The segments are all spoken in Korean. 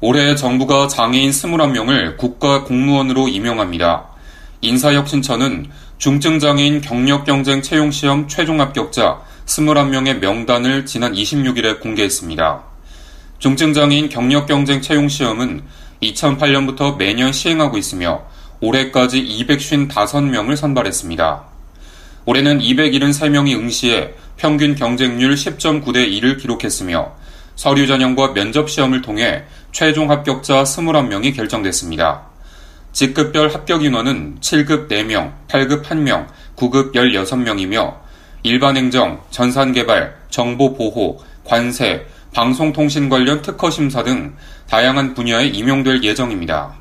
올해 정부가 장애인 21명을 국가 공무원으로 임용합니다. 인사혁신처는 중증장애인 경력경쟁 채용시험 최종 합격자 21명의 명단을 지난 26일에 공개했습니다. 중증장애인 경력경쟁 채용시험은 2008년부터 매년 시행하고 있으며 올해까지 255명을 선발했습니다. 올해는 273명이 응시해 평균 경쟁률 10.9대 2를 기록했으며 서류 전형과 면접 시험을 통해 최종 합격자 21명이 결정됐습니다. 직급별 합격 인원은 7급 4명, 8급 1명, 9급 16명이며 일반 행정, 전산 개발, 정보 보호, 관세, 방송통신 관련 특허 심사 등 다양한 분야에 임용될 예정입니다.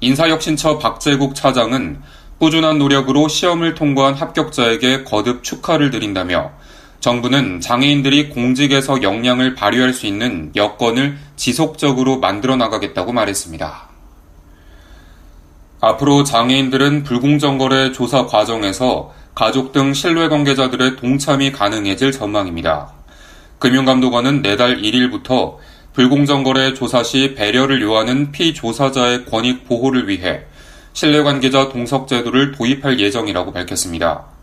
인사혁신처 박재국 차장은 꾸준한 노력으로 시험을 통과한 합격자에게 거듭 축하를 드린다며 정부는 장애인들이 공직에서 역량을 발휘할 수 있는 여건을 지속적으로 만들어 나가겠다고 말했습니다. 앞으로 장애인들은 불공정거래 조사 과정에서 가족 등 신뢰 관계자들의 동참이 가능해질 전망입니다. 금융감독원은 내달 1일부터 불공정거래 조사 시 배려를 요하는 피조사자의 권익 보호를 위해 신뢰 관계자 동석 제도를 도입할 예정이라고 밝혔습니다.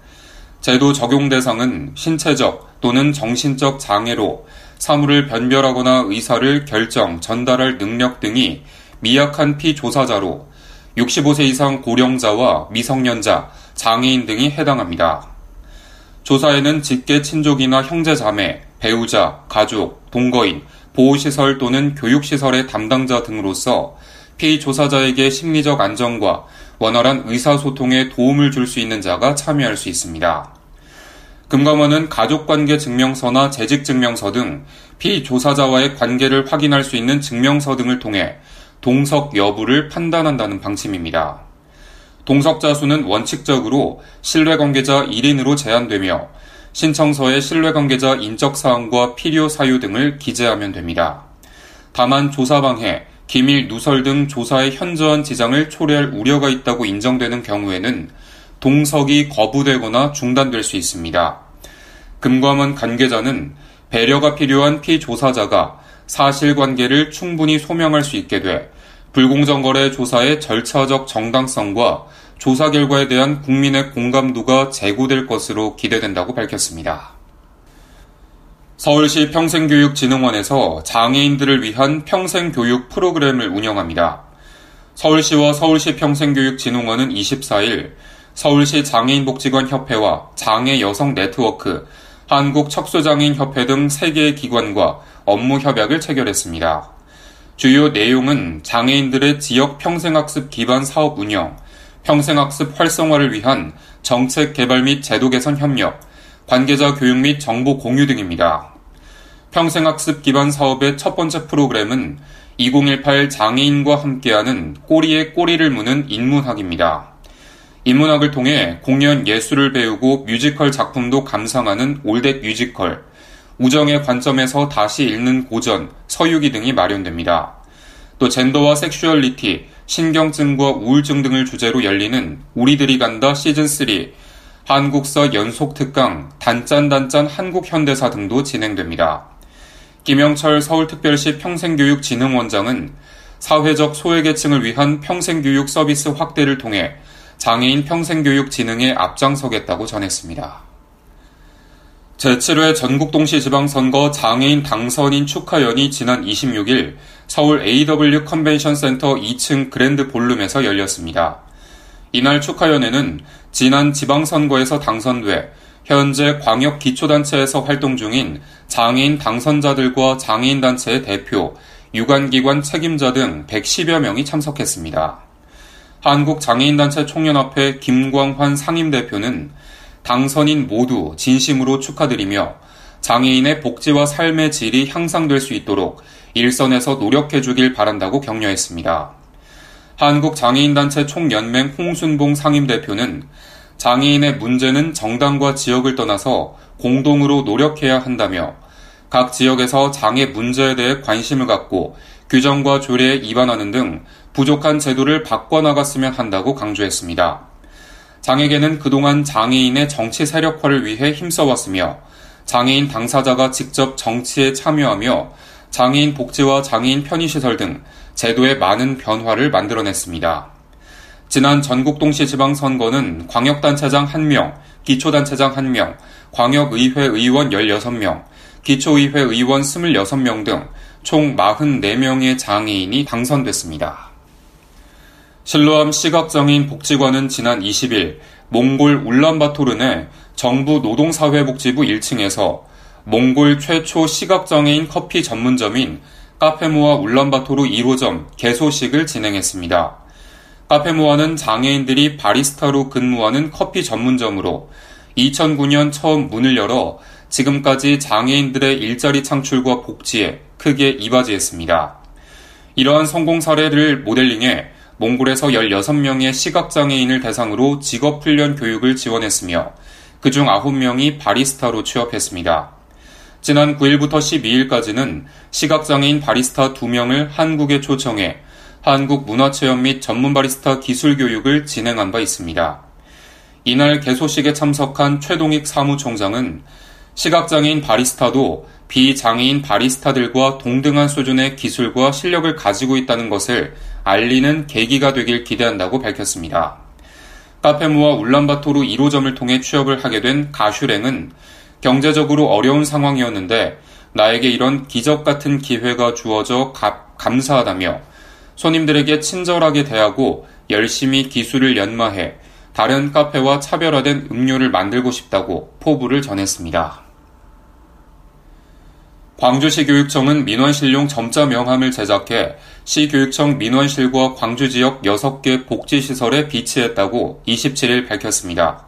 제도 적용 대상은 신체적 또는 정신적 장애로 사물을 변별하거나 의사를 결정, 전달할 능력 등이 미약한 피조사자로 65세 이상 고령자와 미성년자, 장애인 등이 해당합니다. 조사에는 직계 친족이나 형제 자매, 배우자, 가족, 동거인, 보호시설 또는 교육시설의 담당자 등으로서 피조사자에게 심리적 안정과 원활한 의사소통에 도움을 줄 수 있는 자가 참여할 수 있습니다. 금감원은 가족관계 증명서나 재직 증명서 등 피조사자와의 관계를 확인할 수 있는 증명서 등을 통해 동석 여부를 판단한다는 방침입니다. 동석자 수는 원칙적으로 신뢰관계자 1인으로 제한되며 신청서에 신뢰관계자 인적사항과 필요 사유 등을 기재하면 됩니다. 다만 조사방해, 기밀 누설 등 조사에 현저한 지장을 초래할 우려가 있다고 인정되는 경우에는 동석이 거부되거나 중단될 수 있습니다. 금감원 관계자는 배려가 필요한 피조사자가 사실관계를 충분히 소명할 수 있게 돼 불공정 거래 조사의 절차적 정당성과 조사 결과에 대한 국민의 공감도가 제고될 것으로 기대된다고 밝혔습니다. 서울시 평생교육진흥원에서 장애인들을 위한 평생교육 프로그램을 운영합니다. 서울시와 서울시 평생교육진흥원은 24일 서울시 장애인복지관협회와 장애여성 네트워크, 한국척수장애인협회 등 3개의 기관과 업무 협약을 체결했습니다. 주요 내용은 장애인들의 지역 평생학습 기반 사업 운영, 평생학습 활성화를 위한 정책 개발 및 제도 개선 협력, 관계자 교육 및 정보 공유 등입니다. 평생학습 기반 사업의 첫 번째 프로그램은 2018 장애인과 함께하는 꼬리에 꼬리를 무는 인문학입니다. 인문학을 통해 공연 예술을 배우고 뮤지컬 작품도 감상하는 All That 뮤지컬, 우정의 관점에서 다시 읽는 고전, 서유기 등이 마련됩니다. 또 젠더와 섹슈얼리티, 신경증과 우울증 등을 주제로 열리는 우리들이 간다 시즌3, 한국사 연속 특강, 단짠단짠 한국현대사 등도 진행됩니다. 김영철 서울특별시 평생교육진흥원장은 사회적 소외계층을 위한 평생교육 서비스 확대를 통해 장애인 평생교육 진흥에 앞장서겠다고 전했습니다. 제7회 전국동시지방선거 장애인 당선인 축하연이 지난 26일 서울 AW 컨벤션 센터 2층 그랜드 볼룸에서 열렸습니다. 이날 축하연회는 지난 지방선거에서 당선돼 현재 광역기초단체에서 활동 중인 장애인 당선자들과 장애인단체의 대표, 유관기관 책임자 등 110여 명이 참석했습니다. 한국장애인단체 총연합회 김광환 상임대표는 당선인 모두 진심으로 축하드리며 장애인의 복지와 삶의 질이 향상될 수 있도록 일선에서 노력해 주길 바란다고 격려했습니다. 한국장애인단체 총연맹 홍순봉 상임대표는 장애인의 문제는 정당과 지역을 떠나서 공동으로 노력해야 한다며 각 지역에서 장애 문제에 대해 관심을 갖고 규정과 조례에 입안하는 등 부족한 제도를 바꿔나갔으면 한다고 강조했습니다. 장애계는 그동안 장애인의 정치 세력화를 위해 힘써왔으며 장애인 당사자가 직접 정치에 참여하며 장애인 복지와 장애인 편의시설 등 제도에 많은 변화를 만들어냈습니다. 지난 전국 동시 지방 선거는 광역단체장 1명, 기초단체장 1명, 광역의회 의원 16명, 기초의회 의원 26명 등 총 44명의 장애인이 당선됐습니다. 실로암 시각장애인 복지관은 지난 20일 몽골 울란바토르의 정부 노동사회복지부 1층에서 몽골 최초 시각장애인 커피 전문점인 카페모아 울란바토르 1호점 개소식을 진행했습니다. 카페모아는 장애인들이 바리스타로 근무하는 커피 전문점으로 2009년 처음 문을 열어 지금까지 장애인들의 일자리 창출과 복지에 크게 이바지했습니다. 이러한 성공 사례를 모델링해 몽골에서 16명의 시각장애인을 대상으로 직업훈련 교육을 지원했으며 그중 9명이 바리스타로 취업했습니다. 지난 9일부터 12일까지는 시각장애인 바리스타 2명을 한국에 초청해 한국 문화체험 및 전문 바리스타 기술 교육을 진행한 바 있습니다. 이날 개소식에 참석한 최동익 사무총장은 시각장애인 바리스타도 비장애인 바리스타들과 동등한 수준의 기술과 실력을 가지고 있다는 것을 알리는 계기가 되길 기대한다고 밝혔습니다. 카페모와 울란바토르 1호점을 통해 취업을 하게 된 가슈랭은 경제적으로 어려운 상황이었는데 나에게 이런 기적 같은 기회가 주어져 감사하다며 손님들에게 친절하게 대하고 열심히 기술을 연마해 다른 카페와 차별화된 음료를 만들고 싶다고 포부를 전했습니다. 광주시 교육청은 민원실용 점자 명함을 제작해 시 교육청 민원실과 광주 지역 6개 복지시설에 비치했다고 27일 밝혔습니다.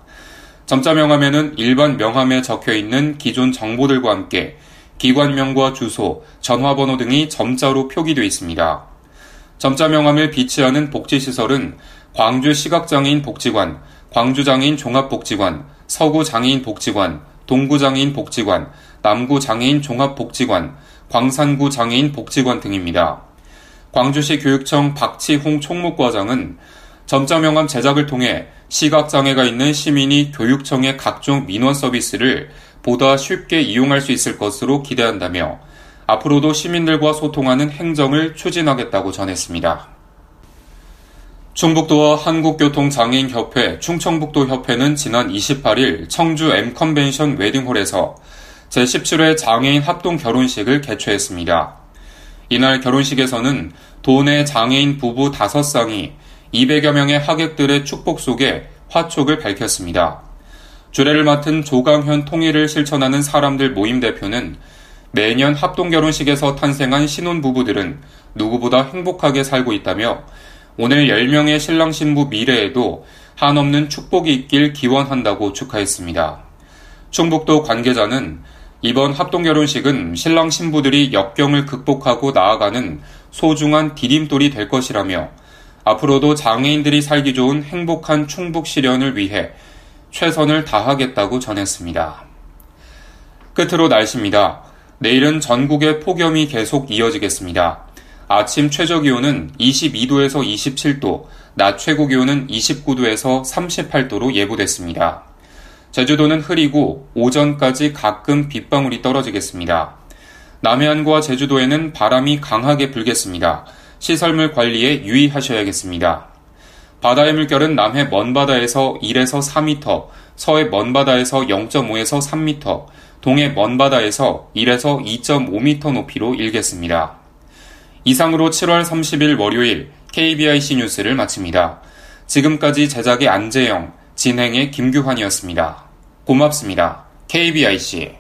점자 명함에는 일반 명함에 적혀 있는 기존 정보들과 함께 기관명과 주소, 전화번호 등이 점자로 표기되어 있습니다. 점자 명함을 비치하는 복지시설은 광주 시각장애인 복지관, 광주장애인 종합복지관, 서구장애인 복지관, 동구장애인 복지관, 남구장애인 종합복지관, 광산구 장애인 복지관 등입니다. 광주시 교육청 박치홍 총무과장은 점자 명함 제작을 통해 시각장애가 있는 시민이 교육청의 각종 민원 서비스를 보다 쉽게 이용할 수 있을 것으로 기대한다며 앞으로도 시민들과 소통하는 행정을 추진하겠다고 전했습니다. 충북도와 한국교통장애인협회, 충청북도협회는 지난 28일 청주 M컨벤션 웨딩홀에서 제17회 장애인 합동 결혼식을 개최했습니다. 이날 결혼식에서는 도내 장애인 부부 5쌍이 200여 명의 하객들의 축복 속에 화촉을 밝혔습니다. 주례를 맡은 조강현 통일을 실천하는 사람들 모임 대표는 매년 합동 결혼식에서 탄생한 신혼 부부들은 누구보다 행복하게 살고 있다며 오늘 10명의 신랑 신부 미래에도 한없는 축복이 있길 기원한다고 축하했습니다. 충북도 관계자는 이번 합동 결혼식은 신랑 신부들이 역경을 극복하고 나아가는 소중한 디딤돌이 될 것이라며 앞으로도 장애인들이 살기 좋은 행복한 충북 실현을 위해 최선을 다하겠다고 전했습니다. 끝으로 날씨입니다. 내일은 전국에 폭염이 계속 이어지겠습니다. 아침 최저 기온은 22도에서 27도, 낮 최고 기온은 29도에서 38도로 예보됐습니다. 제주도는 흐리고 오전까지 가끔 빗방울이 떨어지겠습니다. 남해안과 제주도에는 바람이 강하게 불겠습니다. 시설물 관리에 유의하셔야겠습니다. 바다의 물결은 남해 먼바다에서 1에서 4m, 서해 먼바다에서 0.5에서 3m, 동해 먼바다에서 1에서 2.5m 높이로 일겠습니다. 이상으로 7월 30일 월요일 KBIC 뉴스를 마칩니다. 지금까지 제작의 안재영, 진행의 김규환이었습니다. 고맙습니다. KBIC